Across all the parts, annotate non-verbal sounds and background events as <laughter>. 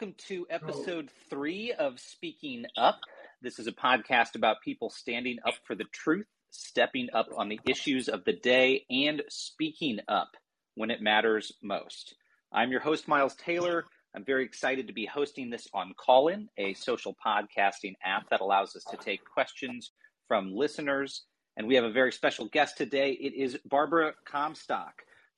welcome to episode three of Speaking Up. This is a podcast about people standing up for the truth, stepping up on the issues of the day, and speaking up when it matters most. I'm your host, Miles Taylor. I'm very excited to be hosting this on Callin, a social podcasting app that allows us to take questions from listeners. And we have a very special guest today. It is Barbara Comstock.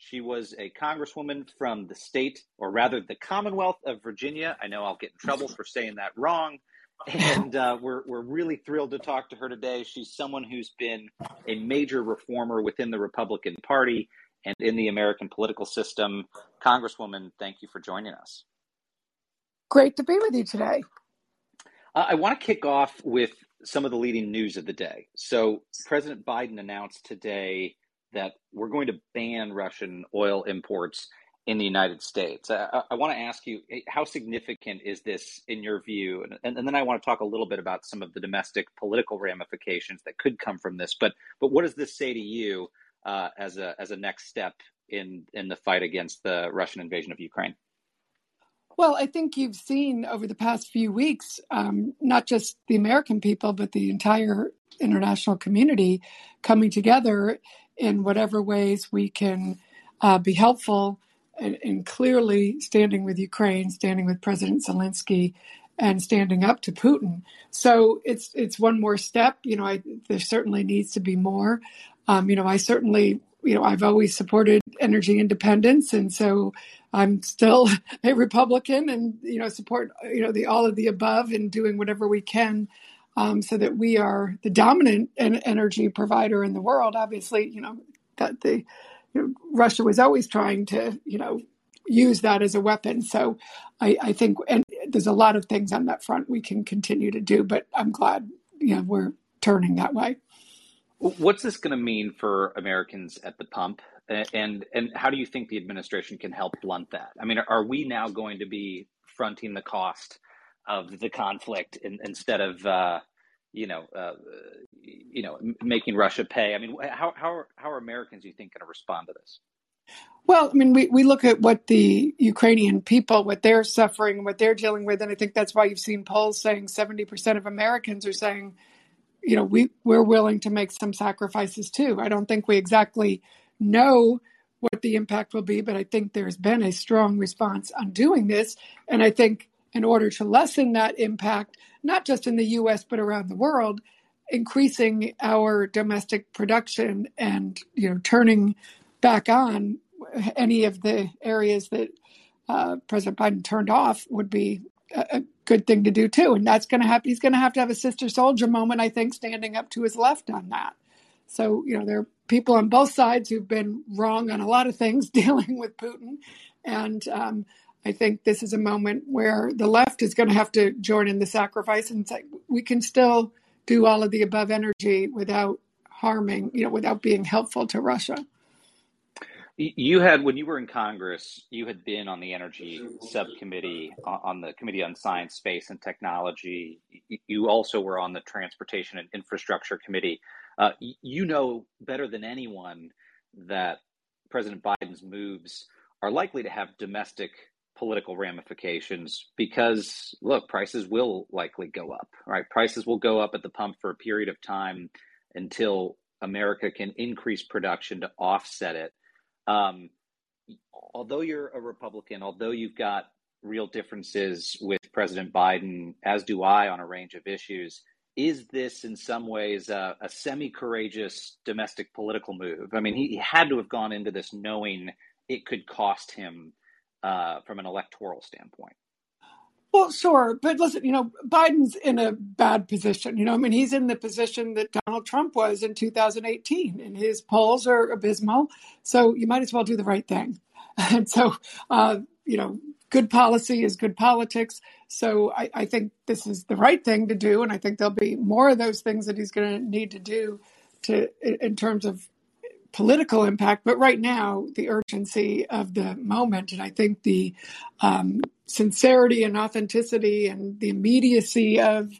She was a congresswoman from the state, or rather the Commonwealth of Virginia. I know I'll get in trouble for saying that wrong. And uh, we're, we're really thrilled to talk to her today. She's someone who's been a major reformer within the Republican Party and in the American political system. Congresswoman, thank you for joining us. Great to be with you today. Uh, I want to kick off with some of the leading news of the day. So, President Biden announced today that we're going to ban Russian oil imports in the United States. I, I want to ask you, eh, how significant is this in your view? And, and, then I want to talk a little bit about some of the domestic political ramifications that could come from this. But but what does this say to you uh, as a as a next step in in the fight against the Russian invasion of Ukraine? Well, I think you've seen over the past few weeks, um, not just the American people, but the entire international community coming together in whatever ways we can uh, be helpful and, and, clearly standing with Ukraine, standing with President Zelensky, and standing up to Putin. So it's it's one more step. You know, I, there certainly needs to be more. Um, you know, I certainly you know I've always supported energy independence, and so I'm still <laughs> a Republican, and you know support you know the all of the above and doing whatever we can um, so that we are the dominant energy provider in the world. Obviously, you know that the you know, Russia was always trying to you know use that as a weapon. So I, I, think and there's a lot of things on that front we can continue to do. But I'm glad you know we're turning that way. What's this going to mean for Americans at the pump? And and how do you think the administration can help blunt that? I mean, are we now going to be fronting the cost of the conflict in, instead of uh, you know uh, you know making Russia pay. I mean, how how are, how are Americans you think going to respond to this? Well, I mean, we, we look at what the Ukrainian people, what they're suffering, what they're dealing with, and I think that's why you've seen polls saying 70% of Americans are saying, you know, we, we're willing to make some sacrifices too. I don't think we exactly know what the impact will be, but I think there's been a strong response on doing this. And I think in order to lessen that impact, not just in the US, but around the world, increasing our domestic production and you know turning back on any of the areas that uh, President Biden turned off would be a, a good thing to do too. And that's going to have he's going to have to have a Sister Souljah moment, I think, standing up to his left on that. So you know there are people on both sides who've been wrong on a lot of things <laughs> dealing with Putin, and um, I think this is a moment where the left is going to have to join in the sacrifice and say we can still do all of the above energy without harming, you know, without being helpful to Russia. You had, when you were in Congress, you had been on the energy subcommittee, on the Committee on Science, Space, and Technology. You also were on the Transportation and Infrastructure Committee. Uh, you know better than anyone that President Biden's moves are likely to have domestic political ramifications because look prices will likely go up right? Prices will go up at the pump for a period of time until america can increase production to offset it. Um, although you're a republican although you've got real differences with president biden as do i on a range of issues is this in some ways a, a semi courageous domestic political move? I mean he, he had to have gone into this knowing it could cost him uh, from an electoral standpoint. Well, sure, but listen, you know, Biden's in a bad position. You know, I mean, he's in the position that Donald Trump was in 2018, and his polls are abysmal. So you might as well do the right thing. <laughs> And so, uh, you know, good policy is good politics. So I, I, think this is the right thing to do, and I think there'll be more of those things that he's going to need to do to in terms of political impact, but right now, the urgency of the moment, and I think the um, sincerity and authenticity and the immediacy of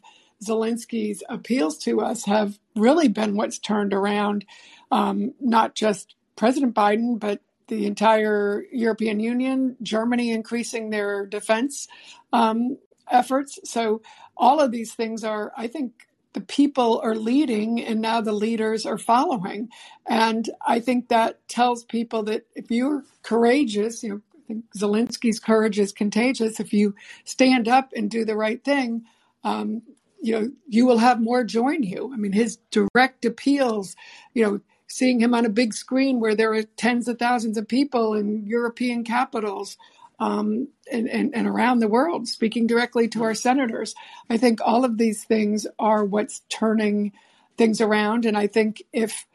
Zelensky's appeals to us have really been what's turned around um, not just President Biden, but the entire European Union, Germany increasing their defense um, efforts. So all of these things are, I think, the people are leading and now the leaders are following. And I think that tells people that if you're courageous, you know, I think Zelensky's courage is contagious. If you stand up and do the right thing, um, you know, you will have more join you. I mean, his direct appeals, you know, seeing him on a big screen where there are tens of thousands of people in European capitals um, and, and, and around the world, speaking directly to our senators. I think all of these things are what's turning things around. And I think if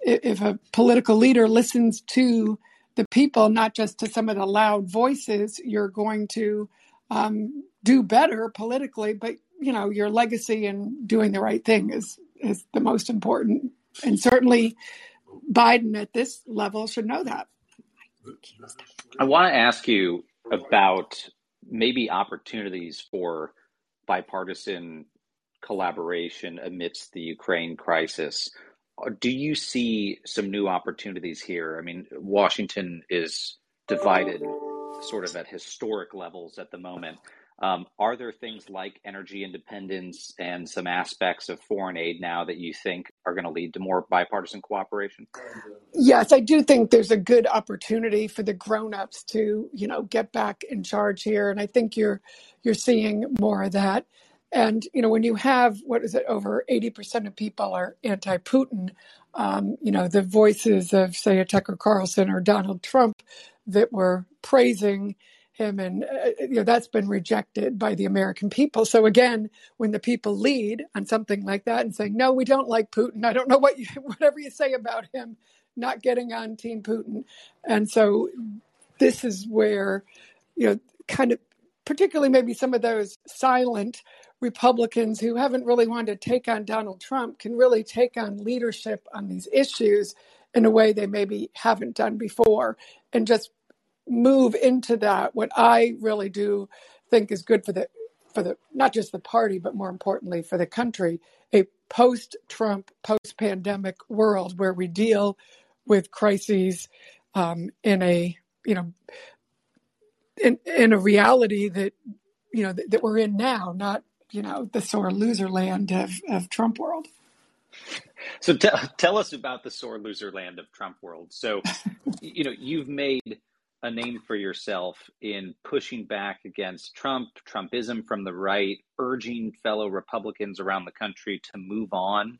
if a political leader listens to the people, not just to some of the loud voices, you're going to um, do better politically. But you know, your legacy and doing the right thing is is the most important. And certainly, Biden at this level should know that. I want to ask you about maybe opportunities for bipartisan collaboration amidst the Ukraine crisis. Do you see some new opportunities here? I mean, Washington is divided sort of at historic levels at the moment. Um, are there things like energy independence and some aspects of foreign aid now that you think are going to lead to more bipartisan cooperation? Yes, I do think there's a good opportunity for the grown-ups to, you know, get back in charge here, and I think you're you're seeing more of that. And you know, when you have what is it, over 80% of people are anti-Putin, um, you know, the voices of say a Tucker Carlson or Donald Trump that were praising him and uh, you know that's been rejected by the american people. So again when the people lead on something like that and saying no we don't like putin. I don't know what you <laughs> whatever you say about him not getting on team putin. And so this is where you know kind of particularly maybe some of those silent republicans who haven't really wanted to take on donald trump can really take on leadership on these issues in a way they maybe haven't done before and just move into that, what I really do think is good for the for the not just the party, but more importantly for the country, a post-Trump, post-pandemic world where we deal with crises um, in a you know in in a reality that you know that, that we're in now, not you know the sore loser land of, of Trump world. So t- tell us about the sore loser land of Trump world. So, <laughs> you know, you've made a name for yourself in pushing back against Trump, Trumpism from the right, urging fellow Republicans around the country to move on.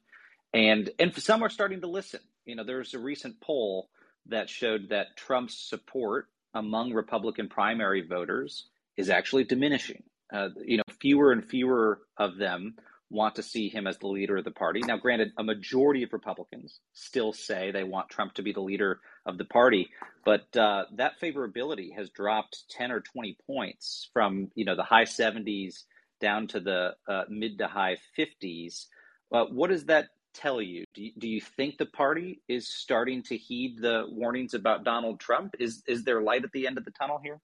And and some are starting to listen. You know, there's a recent poll that showed that Trump's support among Republican primary voters is actually diminishing. Uh, you know, fewer and fewer of them want to see him as the leader of the party. Now, granted, a majority of Republicans still say they want Trump to be the leader of the party, but uh, that favorability has dropped 10 or 20 points from you know the high 70s down to the uh, mid to high 50s. Uh, what does that tell you? Do, you? do you think the party is starting to heed the warnings about Donald Trump? Is is there light at the end of the tunnel here?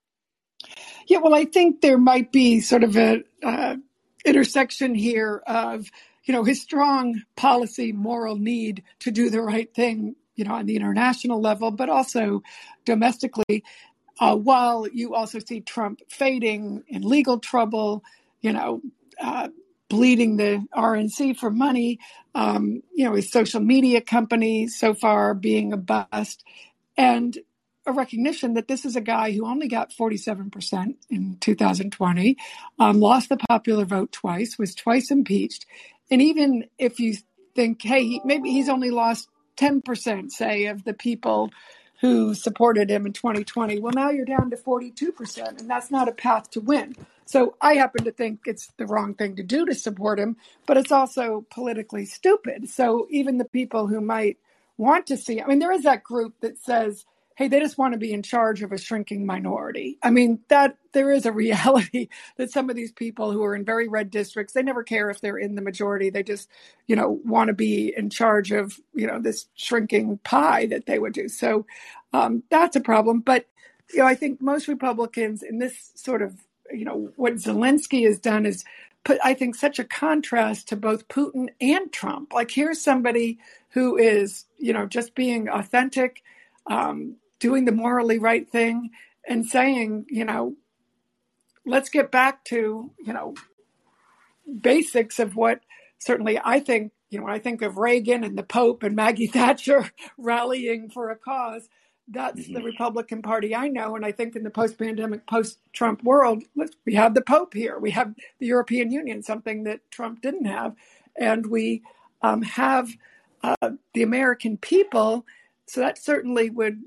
Yeah, well, I think there might be sort of a uh, intersection here of you know his strong policy moral need to do the right thing you know on the international level but also domestically uh, while you also see trump fading in legal trouble you know uh, bleeding the rnc for money. Um, you know his social media company so far being a bust. And a recognition that this is a guy who only got 47% in 2020, um, lost the popular vote twice, was twice impeached. And even if you think, hey, maybe he's only lost 10%, say, of the people who supported him in 2020, well, now you're down to 42%, and that's not a path to win. So I happen to think it's the wrong thing to do to support him, but it's also politically stupid. So even the people who might want to see, I mean, there is that group that says, hey, they just want to be in charge of a shrinking minority. I mean, that there is a reality <laughs> that some of these people who are in very red districts, they never care if they're in the majority. They just, you know, want to be in charge of, you know, this shrinking pie that they would do. So um, that's a problem. But, you know, I think most Republicans in this sort of, you know, what Zelensky has done is put, I think, such a contrast to both Putin and Trump. Like, here's somebody who is, you know, just being authentic. Um, doing the morally right thing and saying, you know, let's get back to, you know, basics of what certainly I think, you know, when I think of Reagan and the Pope and Maggie <laughs> Thatcher rallying for a cause, that's the mm-hmm. Republican Party I know. And I think in the post pandemic, post Trump world, we have the Pope here. We have the European Union, something that Trump didn't have. And we um, have uh, the American people. So that certainly would,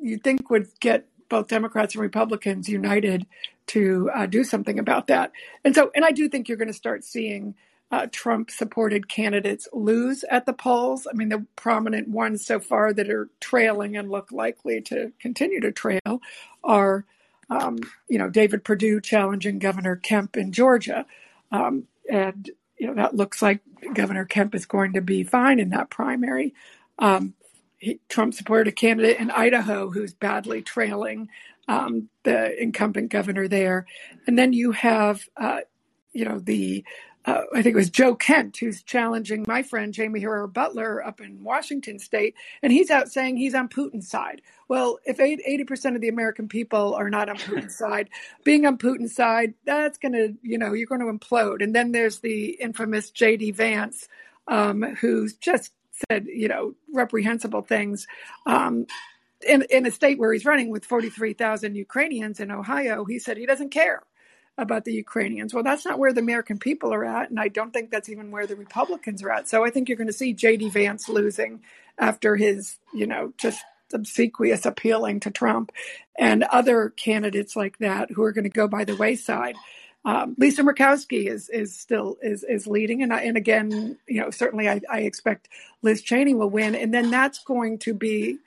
you think, would get both Democrats and Republicans united to uh, do something about that. And so, and I do think you're going to start seeing uh, Trump supported candidates lose at the polls. I mean, the prominent ones so far that are trailing and look likely to continue to trail are, um, you know, David Perdue challenging Governor Kemp in Georgia. Um, and, you know, that looks like Governor Kemp is going to be fine in that primary. Um, Trump supported a candidate in Idaho who's badly trailing um, the incumbent governor there. And then you have, uh, you know, the uh, I think it was Joe Kent who's challenging my friend Jaime Herrera Beutler up in Washington state, and he's out saying he's on Putin's side. Well, if 80% of the American people are not on Putin's <laughs> side, being on Putin's side, that's going to, you know, you're going to implode. And then there's the infamous J.D. Vance, um, who's just said, you know, reprehensible things. Um, in, in a state where he's running with 43,000 Ukrainians in Ohio, he said he doesn't care about the Ukrainians. Well, that's not where the American people are at, and I don't think that's even where the Republicans are at. So I think you're going to see J.D. Vance losing after his, you know, just obsequious appealing to Trump and other candidates like that who are going to go by the wayside. Um, Lisa Murkowski is is still is is leading, and I, and again, you know, certainly I, I expect Liz Cheney will win, and then that's going to be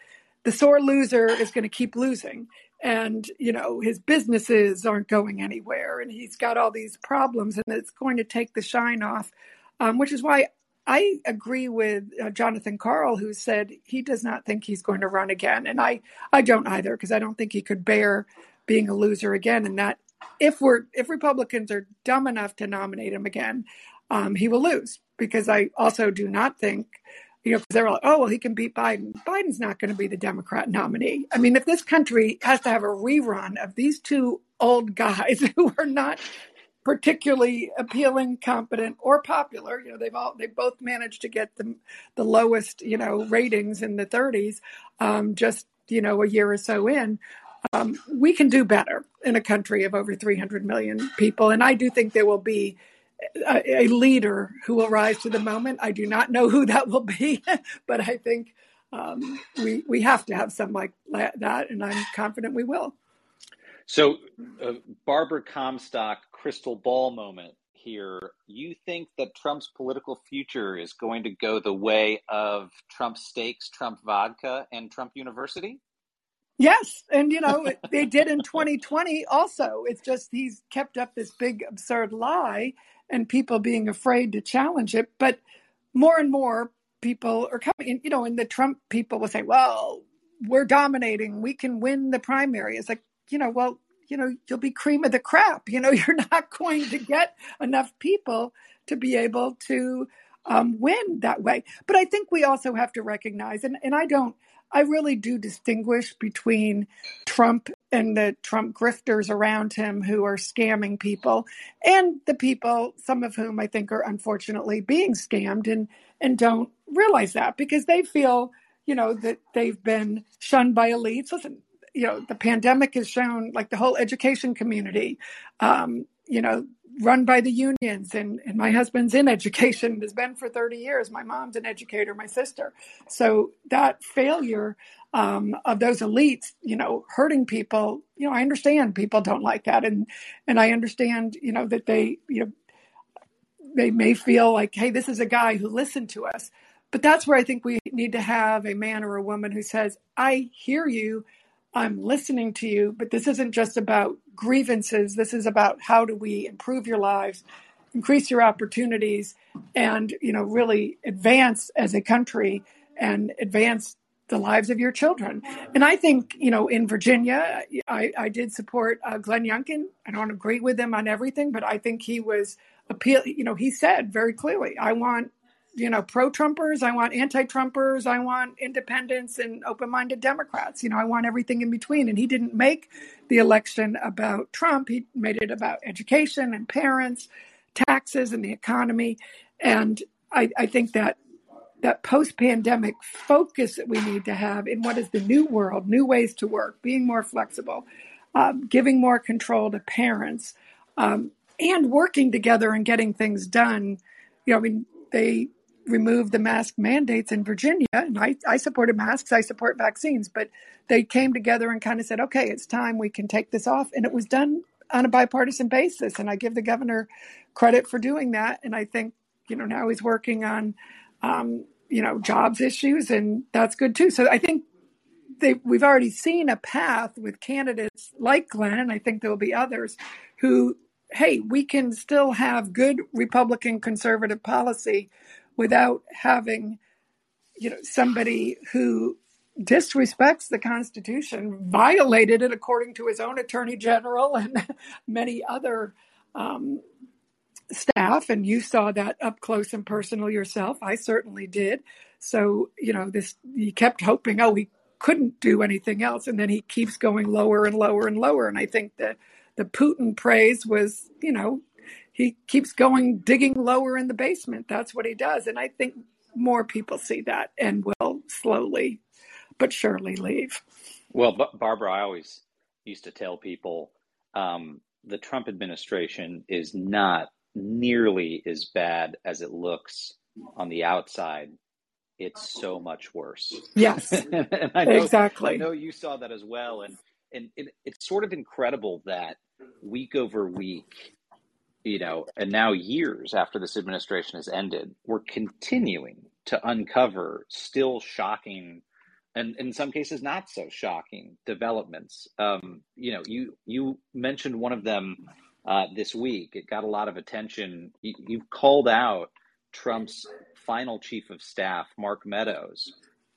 the sore loser is going to keep losing. And you know his businesses aren't going anywhere. And he's got all these problems and it's going to take the shine off. Um, which is why i agree with uh, jonathan Karl, who said he does not think he's going to run again. And i i don't either because i don't think he could bear being a loser again. And that if we're if republicans are dumb enough to nominate him again um, he will lose because i also do not think you know, because they're like, oh, well, he can beat Biden. Biden's not going to be the Democrat nominee. I mean, if this country has to have a rerun of these two old guys <laughs> who are not particularly appealing, competent, or popular, you know, they've all they both managed to get the the lowest, you know, ratings in the 30s, um, just you know, a year or so in. Um, we can do better in a country of over 300 million people, and I do think there will be a, a leader who will rise to the moment. I do not know who that will be, <laughs> but I think um, we we have to have some like that, and I'm confident we will. So, uh, Barbara Comstock, crystal ball moment here. You think that Trump's political future is going to go the way of Trump steaks, Trump vodka, and Trump University? Yes, and you know they did in 2020 also. It's just he's kept up this big absurd lie, and people being afraid to challenge it. But more and more people are coming in, you know, and the Trump people will say, well, we're dominating. We can win the primary. It's like, you know, well, you know, you'll be cream of the crap. You know, <laughs> you're not going to get enough people to be able to um, win that way. But I think we also have to recognize, and, and I don't, I really do distinguish between Trump and the Trump grifters around him who are scamming people and the people, some of whom I think are unfortunately being scammed and, and don't realize that because they feel, you know, that they've been shunned by elites. Listen, you know, the pandemic has shown like the whole education community, um, you know, run by the unions and, and my husband's in education has been for 30 years. My mom's an educator my sister. So that failure um, of those elites you know hurting people you know i understand people don't like that. And and i understand you know that they you know they may feel like hey this is a guy who listened to us. But that's where i think we need to have a man or a woman who says i hear you I'm listening to you, but this isn't just about grievances. This is about how do we improve your lives, increase your opportunities, and you know really advance as a country and advance the lives of your children. And I think you know in Virginia, I, I did support uh, Glenn Youngkin. I don't agree with him on everything, but I think he was appeal. You know, he said very clearly, "I want you know, pro Trumpers, I want anti Trumpers, I want independents and open minded Democrats. You know, I want everything in between. And he didn't make the election about Trump, he made it about education and parents, taxes and the economy. And I, I think that that post pandemic focus that we need to have in what is the new world, new ways to work, being more flexible, um, giving more control to parents, um, and working together and getting things done. You know, I mean, they removed the mask mandates in Virginia, and I, I supported masks, I support vaccines, but they came together and kind of said, okay, it's time we can take this off. And it was done on a bipartisan basis. And I give the governor credit for doing that. And I think, you know, now he's working on, um, you know, jobs issues, and that's good too. So I think they, we've already seen a path with candidates like Glenn, and I think there will be others who hey, we can still have good Republican conservative policy without having, you know, somebody who disrespects the Constitution, violated it according to his own Attorney General and <laughs> many other um, staff. And you saw that up close and personal yourself. I certainly did. So, you know, this, you kept hoping, oh, he couldn't do anything else. And then he keeps going lower and lower and lower. And I think that the Putin praise was, you know, he keeps going digging lower in the basement. That's what he does. And I think more people see that and will slowly but surely leave. Well, Barbara, I always used to tell people um, the Trump administration is not nearly as bad as it looks on the outside. It's so much worse. Yes, <laughs> I know, exactly. I know you saw that as well, and and it, it's sort of incredible that week over week, you know, and now years after this administration has ended, we're continuing to uncover still shocking and in some cases not so shocking developments. Um, you know, you you mentioned one of them uh, this week. It got a lot of attention. You, you've called out Trump's final chief of staff, Mark Meadows,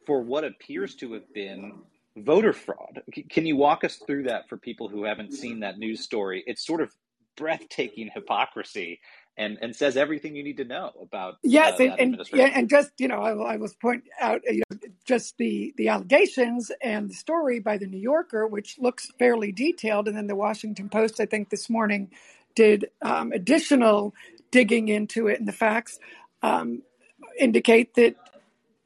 for what appears to have been voter fraud. Can you walk us through that for people who haven't seen that news story? It's sort of breathtaking hypocrisy and and says everything you need to know about yes uh, and, and yeah and just you know I, I was point out you know, just the the allegations and the story by the new yorker which looks fairly detailed and then the washington post i think this morning did um, additional digging into it and the facts um, indicate that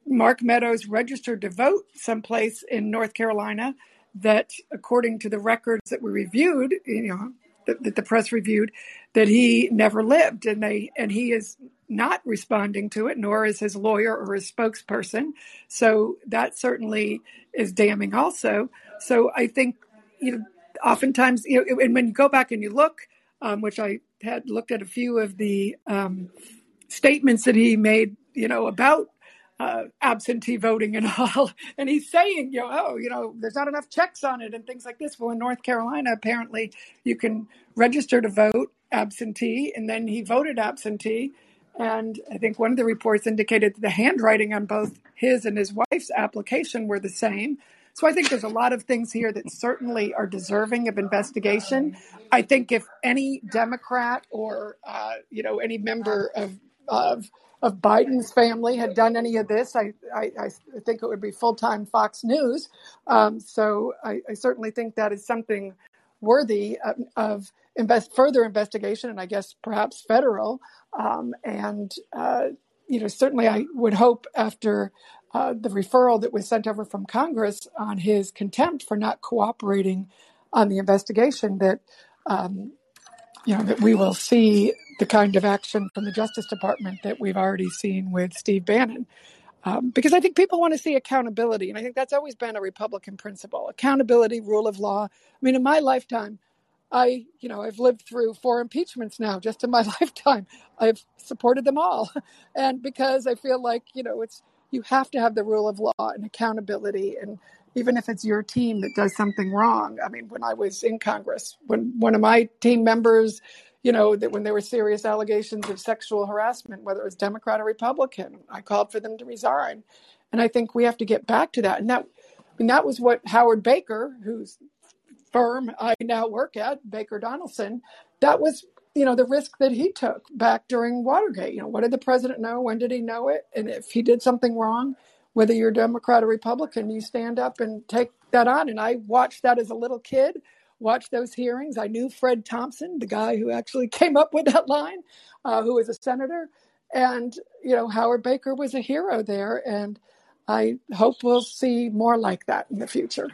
Mark Meadows registered to vote someplace in North Carolina that, according to the records that we reviewed, you know, that the press reviewed, that he never lived, and they and he is not responding to it, nor is his lawyer or his spokesperson. So that certainly is damning, also. So I think, you know, oftentimes, you know, and when you go back and you look, um, which I had looked at a few of the um, statements that he made, you know, about uh, absentee voting and all. <laughs> And he's saying, you know, oh, you know, there's not enough checks on it and things like this. Well, in North Carolina, apparently you can register to vote absentee, and then he voted absentee. And I think one of the reports indicated that the handwriting on both his and his wife's application were the same. So I think there's a lot of things here that certainly are deserving of investigation. I think if any Democrat or uh, you know any member of of of Biden's family had done any of this, I, I, I think it would be full time Fox News. Um, so I, I, certainly think that is something worthy of, of invest, further investigation and I guess perhaps federal. Um, and, uh, you know, certainly I would hope after uh, the referral that was sent over from Congress on his contempt for not cooperating on the investigation that, um, you know, that we will see the kind of action from the Justice Department that we've already seen with Steve Bannon. Um, because I think people want to see accountability. And I think that's always been a Republican principle accountability, rule of law. I mean, in my lifetime, I, you know, I've lived through four impeachments now just in my <laughs> lifetime. I've supported them all. And because I feel like, you know, it's, you have to have the rule of law and accountability. And even if it's your team that does something wrong. I mean, when I was in Congress, when one of my team members you know, that when there were serious allegations of sexual harassment, whether it was Democrat or Republican, I called for them to resign. And I think we have to get back to that. And that, mean, that was what Howard Baker, whose firm I now work at, Baker Donelson, that was you know, the risk that he took back during Watergate. You know, what did the president know? When did he know it? And if he did something wrong, whether you're Democrat or Republican, you stand up and take that on. And I watched that as a little kid, watched those hearings. I knew Fred Thompson, the guy who actually <laughs> came up with that line, uh, who was a senator. And, you know, Howard Baker was a hero there. And I hope we'll see more like that in the future.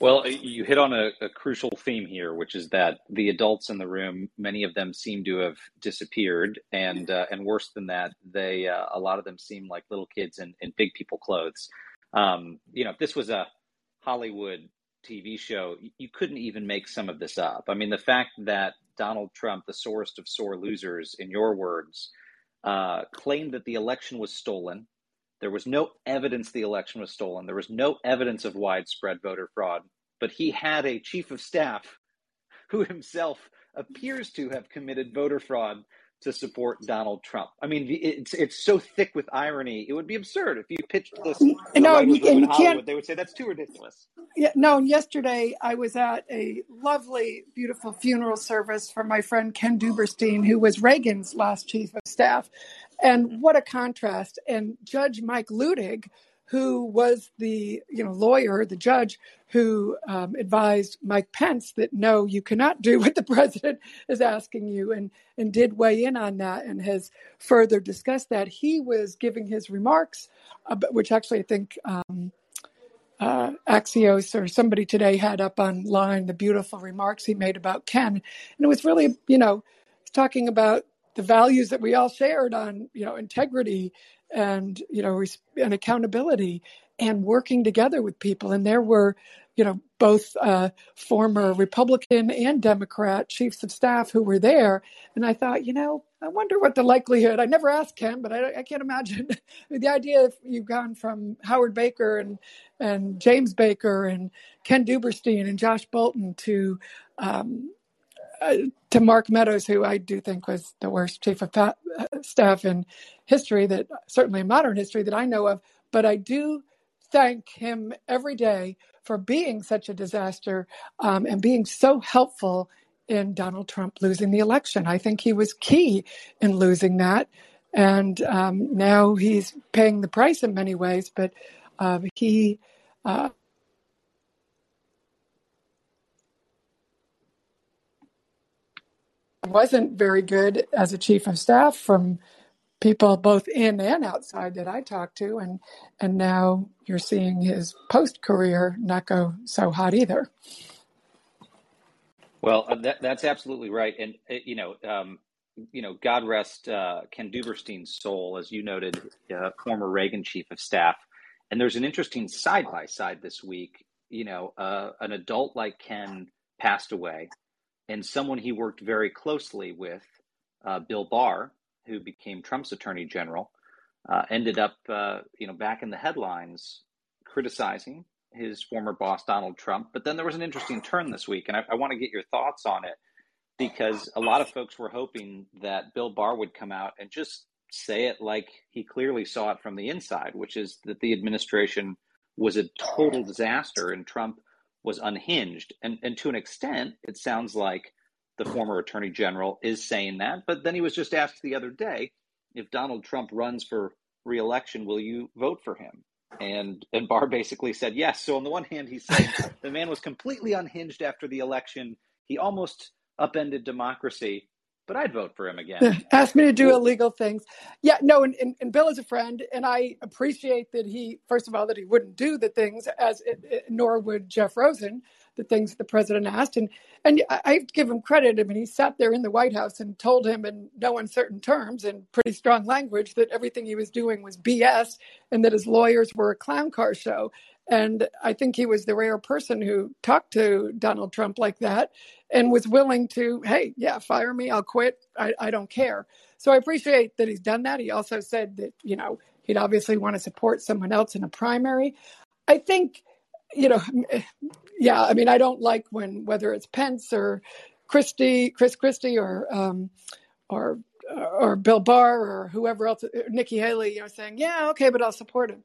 Well, you hit on a, a, crucial theme here, which is that the adults in the room, many of them seem to have disappeared, and uh, and worse than that, they uh, a lot of them seem like little kids in, in big people clothes. Um, you know, if this was a Hollywood TV show, you couldn't even make some of this up. I mean, the fact that Donald Trump, the sorest of sore losers, in your words, uh, claimed that the election was stolen there was no evidence the election was stolen. There was no evidence of widespread voter fraud. But he had a chief of staff who himself appears to have committed voter fraud to support Donald Trump. I mean, it's it's so thick with irony. It would be absurd if you pitched this. No, you, you can't. They would say that's too ridiculous. Yeah, no. Yesterday, I was at a lovely, beautiful funeral service for my friend Ken Duberstein, who was Reagan's last chief of staff, and what a contrast. And Judge Mike Luttig, who was the you know lawyer, the judge who um, advised Mike Pence that no, you cannot do <laughs> what the president is asking you, and and did weigh in on that and has further discussed that. He was giving his remarks, about, which actually I think. Um, uh, Axios or somebody today had up online the beautiful remarks he made about Ken, and it was really, you know, talking about the values that we all shared on you know integrity and you know and accountability and working together with people. And there were you know both uh, former republican and democrat chiefs of staff who were there. And i thought you know i wonder what the likelihood i never asked ken but i, I can't imagine <laughs> the idea if you've gone from howard baker and and james baker and ken duberstein and josh bolten to um, to Mark Meadows, who I do think was the worst chief of uh, staff in history, that certainly modern history that I know of. But I do thank him every day for being such a disaster um, and being so helpful in Donald Trump losing the election. I think he was key in losing that. And um, now he's paying the price in many ways, but uh, he uh, wasn't very good as a chief of staff from people both in and outside that I talked to, and and now you're seeing his post career not go so hot either. Well, uh, that, that's absolutely right, and uh, you know, um, you know, God rest uh, Ken Duberstein's soul, as you noted, uh, former Reagan chief of staff. And there's an interesting side by side this week. You know, uh, an adult like Ken passed away and someone he worked very closely with, uh, Bill Barr, who became Trump's attorney general, uh, ended up, uh, you know, back in the headlines criticizing his former boss Donald Trump. But then there was an interesting turn this week, and I, I want to get your thoughts on it because a lot of folks were hoping that Bill Barr would come out and just say it like he clearly saw it from the inside, which is that the administration was a total disaster and Trump was unhinged. And, and to an extent, it sounds like the former attorney general is saying that. But then he was just asked the other day if Donald Trump runs for reelection, will you vote for him? And and Barr basically said yes. So on the one hand, he's saying <laughs> the man was completely unhinged after the election. He almost upended democracy but I'd vote for him again. <laughs> Ask me to do illegal things. Yeah, no, and, and, and, Bill is a friend, and I appreciate that he, first of all, that he wouldn't do the things as, it, it, nor would Jeff Rosen, the things the president asked. And and I to give him credit. I mean, he sat there in the White House and told him in no uncertain terms and pretty strong language that everything he was doing was BS and that his lawyers were a clown car show. And I think he was the rare person who talked to Donald Trump like that and was willing to, hey, yeah, fire me, I'll quit, I, I don't care. So I appreciate that he's done that. He also said that, you know, he'd obviously want to support someone else in a primary. I think, you know, yeah, I mean, I don't like when whether it's Pence or Christie, Chris Christie, or um, or or Bill Barr or whoever else, Nikki Haley, you know, saying, yeah, okay, but I'll support him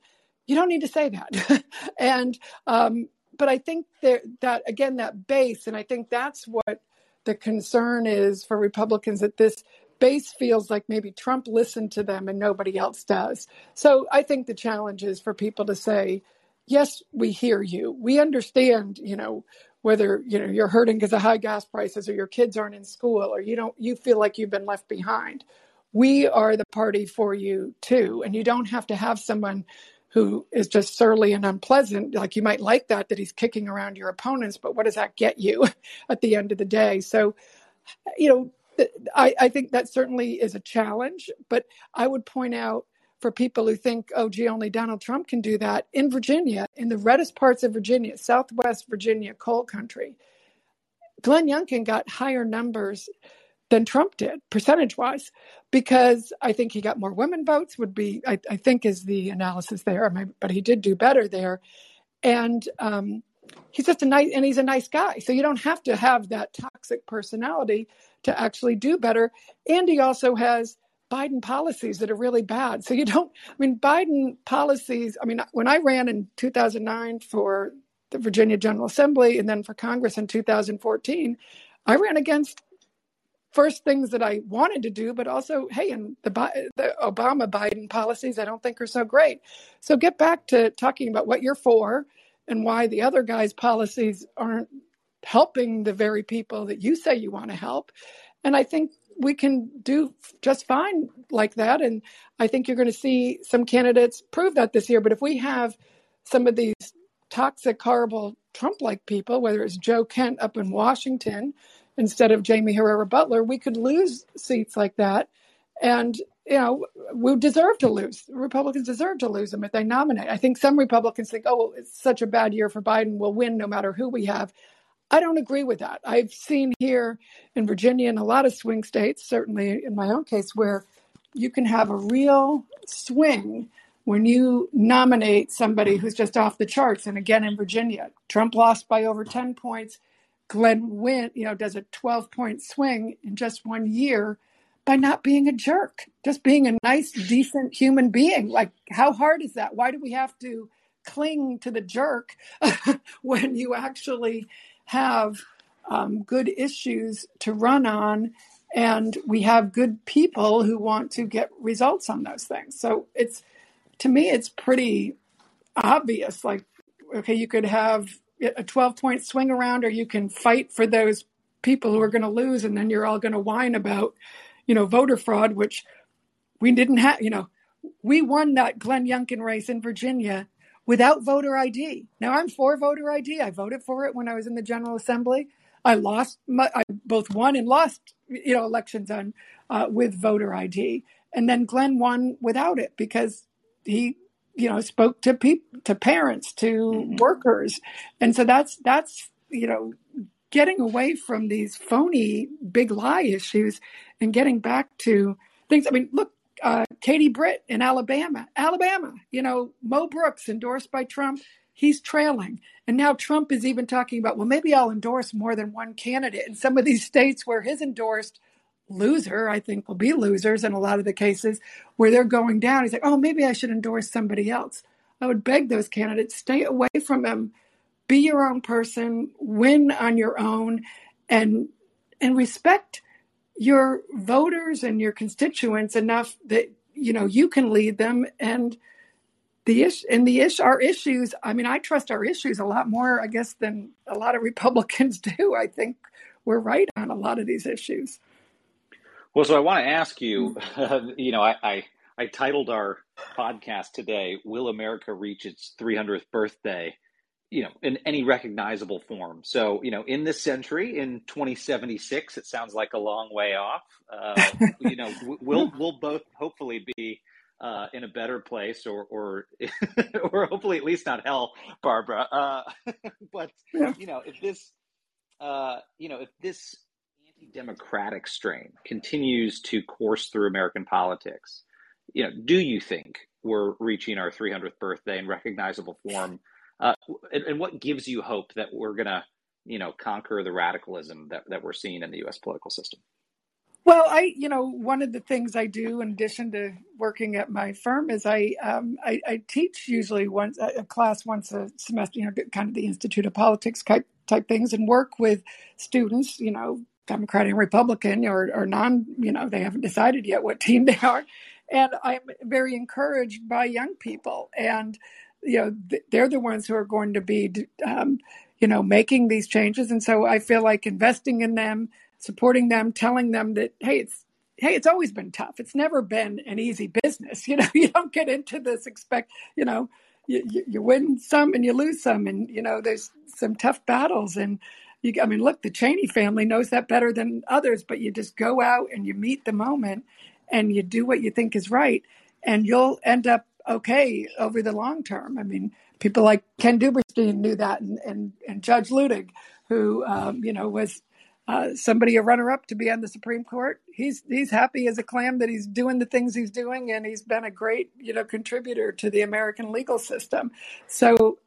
you don't need to say that. <laughs> and um, but I think that that again that base, and I think that's what the concern is for Republicans that this base feels like maybe Trump listened to them and nobody else does. So I think the challenge is for people to say, yes, we hear you. We understand, you know, whether you know you're hurting because of high gas prices or your kids aren't in school or you don't you feel like you've been left behind. We are the party for you too. And you don't have to have someone who is just surly and unpleasant. Like you might like that, that he's kicking around your opponents, but what does that get you <laughs> at the end of the day? So, you know, I, I think that certainly is a challenge, but I would point out for people who think, oh, gee, only Donald Trump can do that. In Virginia, in the reddest parts of Virginia, Southwest Virginia, coal country, Glenn Youngkin got higher numbers than Trump did, percentage wise, because I think he got more women votes, would be, I, I think, is the analysis there. But he did do better there. And um, he's just a nice and he's a nice guy so you don't have to have that toxic personality to actually do better and he also has biden policies that are really bad so you don't i mean biden policies i mean when i ran in 2009 for the virginia general assembly and then for congress in 2014 i ran against first things that i wanted to do but also hey and the, the obama biden policies i don't think are so great so get back to talking about what you're for and why the other guy's policies aren't helping the very people that you say you want to help. And I think we can do just fine like that. And I think you're going to see some candidates prove that this year. But if we have some of these toxic, horrible Trump like people, whether it's Joe Kent up in Washington instead of Jaime Herrera Beutler, we could lose seats like that. And you know, we deserve to lose. Republicans deserve to lose them if they nominate. I think some Republicans think, oh, it's such a bad year for Biden. We'll win no matter who we have. I don't agree with that. I've seen here in Virginia and a lot of swing states, certainly in my own case, where you can have a real swing when you nominate somebody who's just off the charts. And again, in Virginia, Trump lost by over 10 points. Glenn Wynn, you know, does a 12 point swing in just one year by not being a jerk, just being a nice, decent human being. Like, how hard is that? Why do we have to cling to the jerk <laughs> when you actually have um, good issues to run on? And we have good people who want to get results on those things. So it's, to me, it's pretty obvious. Like, okay, you could have a 12 point swing around, or you can fight for those people who are going to lose, and then you're all going to whine about you know, voter fraud, which we didn't have, you know, we won that Glenn Youngkin race in Virginia without voter ID. Now I'm for voter ID. I voted for it when I was in the General Assembly. I lost, my, I both won and lost, you know, elections on uh, with voter ID, and then Glenn won without it because he, you know, spoke to people, to parents, to mm-hmm. workers, and so that's that's you know getting away from these phony big lie issues and getting back to things. I mean, look, uh, Katie Britt in Alabama, Alabama, you know, Mo Brooks endorsed by Trump. He's trailing. And now Trump is even talking about, well, maybe I'll endorse more than one candidate in some of these states where his endorsed loser, I think, will be losers in a lot of the cases where they're going down. He's like, oh, maybe I should endorse somebody else. I would beg those candidates, stay away from him be your own person, win on your own, and and respect your voters and your constituents enough that you know you can lead them. And the ish and the ish our issues i mean i trust our issues a lot more i guess than a lot of <laughs> republicans do. I think we're right on a lot of these issues. Well so i want to ask you <laughs> you know I, I i titled our podcast today will america reach its 300th birthday you know, in any recognizable form. So, you know, in this century, in 2076, it sounds like a long way off. Uh, <laughs> you know, we'll we'll both hopefully be uh, in a better place, or or <laughs> or hopefully at least not hell, Barbara. Uh, <laughs> but you know, if this, uh, you know, if this anti-democratic strain continues to course through American politics, you know, do you think we're reaching our 300th birthday in recognizable form? Uh, and, and, what gives you hope that we're going to, you know, conquer the radicalism that, that we're seeing in the U.S. political system? Well, I, you know, one of the things I do in addition to working at my firm is I, um, I, I, teach usually once a class once a semester, you know, kind of the Institute of Politics type type things, and work with students, you know, Democrat and Republican or, or non, you know, they haven't decided yet what team they are. And I'm very encouraged by young people. And, you know, they're the ones who are going to be, um, you know, making these changes. And so I feel like investing in them, supporting them, telling them that, hey, it's, hey, it's always been tough. It's never been an easy business. <laughs> You know, you don't get into this expect, you know, you, you, you win some and you lose some, and you know, there's some tough battles. And you, I mean, look, the Cheney family knows that better than others. But you just go out and you meet the moment, and you do what you think is right, and you'll end up okay over the long term. I mean, people like Ken Duberstein knew that, and and, and Judge Luttig, who um, you know was uh, somebody a runner up to be on the Supreme Court. He's he's happy as a clam that he's doing the things he's doing, and he's been a great you know contributor to the American legal system. So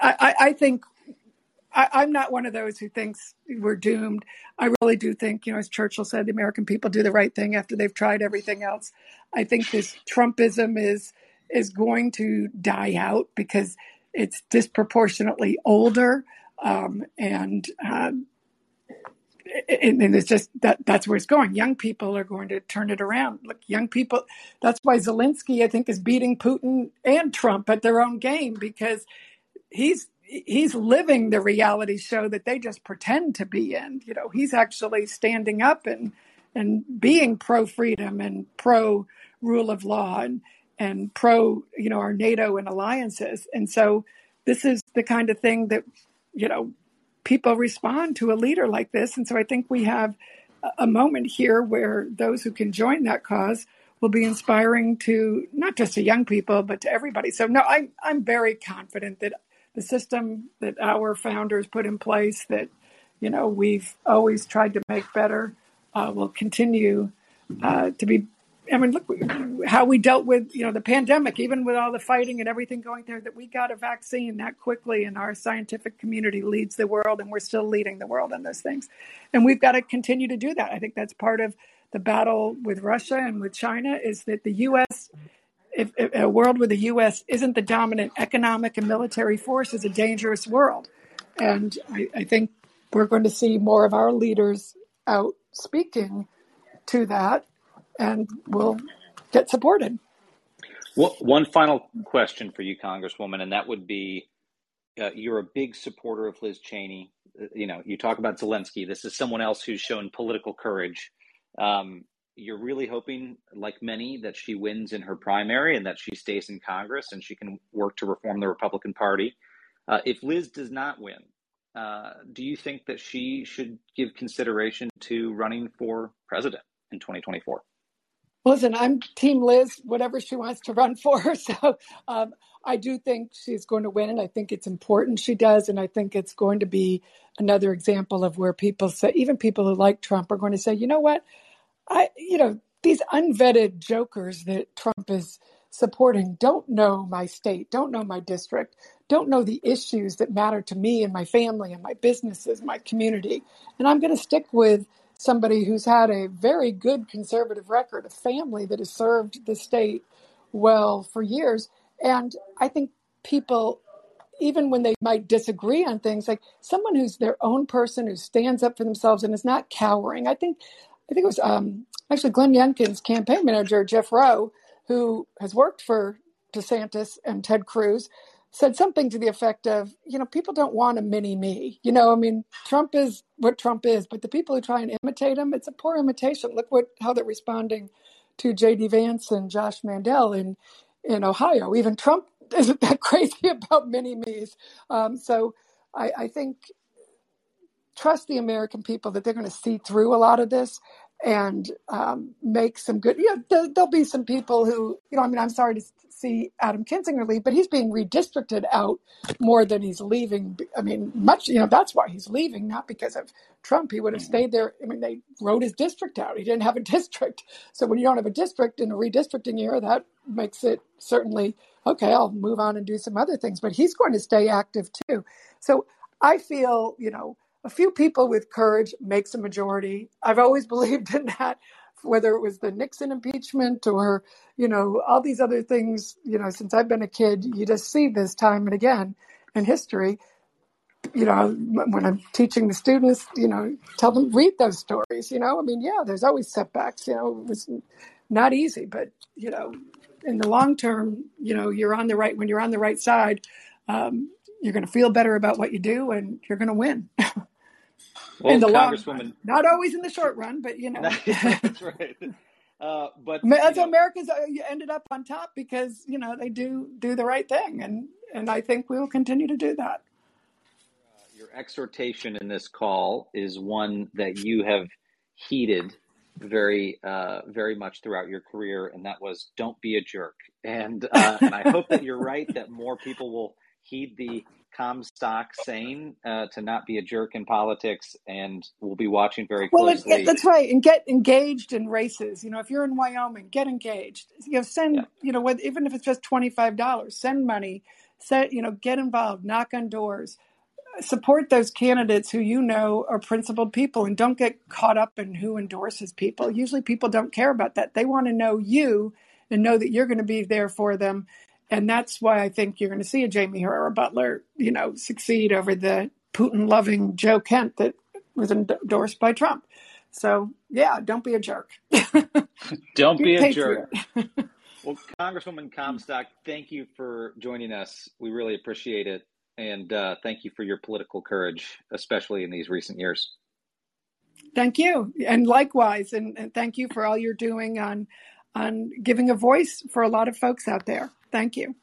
uh, I, I think I, am not one of those who thinks we're doomed. I really do think, you know, as Churchill said, the American people do the right thing after they've tried everything else. I think this Trumpism is is going to die out because it's disproportionately older um, and um, and, and, it's just that that's where it's going. Young people are going to turn it around. Look, young people. That's why Zelensky, I think, is beating Putin and Trump at their own game because he's he's living the reality show that they just pretend to be in. You know, he's actually standing up and and being pro freedom and pro rule of law and and pro you know our NATO and alliances. And so this is the kind of thing that you know people respond to a leader like this. And so I think we have a moment here where those who can join that cause will be inspiring to not just to young people, but to everybody. So no, I'm I'm very confident that the system that our founders put in place, that you know we've always tried to make better, uh, will continue uh, to be I mean, look how we dealt with you know the pandemic, even with all the fighting and everything going there. That we got a vaccine that quickly, and our scientific community leads the world, and we're still leading the world on those things. And we've got to continue to do that. I think that's part of the battle with Russia and with China is that the U.S. If, if a world where the U.S. isn't the dominant economic and military force is a dangerous world, and I, I think we're going to see more of our leaders out speaking to that and will get supported. Well, one final question for you, Congresswoman, and that would be uh, you're a big supporter of Liz Cheney. Uh, you know, you talk about Zelensky. This is someone else who's shown political courage. Um, you're really hoping, like many, that she wins in her primary and that she stays in Congress and she can work to reform the Republican Party. Uh, if Liz does not win, uh, do you think that she should give consideration to running for president in 2024? Listen, I'm Team Liz, whatever she wants to run <laughs> for. So um, I do think she's going to win, and I think it's important she does. And I think it's going to be another example of where people say, even people who like Trump are going to say, you know what? I, you know, these unvetted jokers that Trump is supporting don't know my state, don't know my district, don't know the issues that matter to me and my family and my businesses, my community. And I'm going to stick with somebody who's had a very good conservative record, a family that has served the state well for years. And I think people, even when they might disagree on things, like someone who's their own person who stands up for themselves and is not cowering. I think, I think it was um, actually Glenn Youngkin's campaign manager, Jeff Roe, who has worked for DeSantis and Ted Cruz, said something to the effect of, you know, people don't want a mini me. You know, I mean, Trump is what Trump is, but the people who try and imitate him, it's a poor imitation. Look what how they're responding to J.D. Vance and Josh Mandel in in Ohio. Even Trump <laughs> isn't that crazy about mini me's. Um, so I, I think trust the American people that they're going to see through a lot of this and um, make some good. Yeah, there, will be some people who, you know, I mean, I'm sorry to see Adam Kinzinger leave, but he's being redistricted out more than he's leaving. I mean, much, you know, that's why he's leaving, not because of Trump. He would have stayed there. I mean, they wrote his district out. He didn't have a <laughs> district. So when you don't have a district in a redistricting year, that makes it certainly okay. I'll move on and do some other things, but he's going to stay active too. So I feel, you know, a few people with courage makes a majority. I've always <laughs> believed in that, whether it was the Nixon impeachment or, you know, all these other things, you know, since I've been a kid, you just see this time and again in history. you know, when I'm teaching the students, you know, tell them read those stories. You know, I mean, yeah, there's always setbacks. You know, it was not easy, but you know, in the long term, you know, you're on the right when you're on the right side. Um, you're going to feel better about what you do, and you're going to win. <laughs> well, in the long Congresswoman, run. not always in the short run, but you know, <laughs> that's right. Uh, but that's you know, America's uh, ended up on top because you know they do do the right thing, and and I think we will continue to do that. your exhortation in this call is one that you have heeded very uh, very much throughout your career, and that was don't be a jerk. And uh, and I hope that you're right that more people will heed the Comstock saying uh, to not be a jerk in politics, and we'll be watching very Well, it, closely. it- that's right, and get engaged in races. You know, if you're in Wyoming, get engaged. You know, send Yeah. you know, even if it's just twenty five dollars, send money. Set you know, get involved, knock on doors, support those candidates who you know are principled people, and don't get caught up in who endorses people. Usually, people don't care about that. They want to know you and know that you're going to be there for them. And that's why I think you're going to see a Jaime Herrera Beutler, you know, succeed over the Putin loving Joe Kent that was endorsed by Trump. So yeah, don't be a jerk. <laughs> Don't be Be a a jerk. <laughs> Well, Congresswoman Comstock, thank you for joining us. We really appreciate it. And uh, thank you for your political courage, especially in these recent years. Thank you, and likewise, and, and thank you for all you're doing on on giving a voice for a lot of folks out there. Thank you.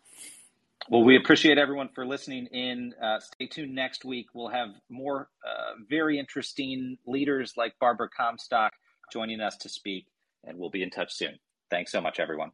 Well, we appreciate everyone for listening in. Uh, stay tuned next week. We'll have more uh, very interesting leaders like Barbara Comstock joining us to speak, and we'll be in touch soon. Thanks so much, everyone.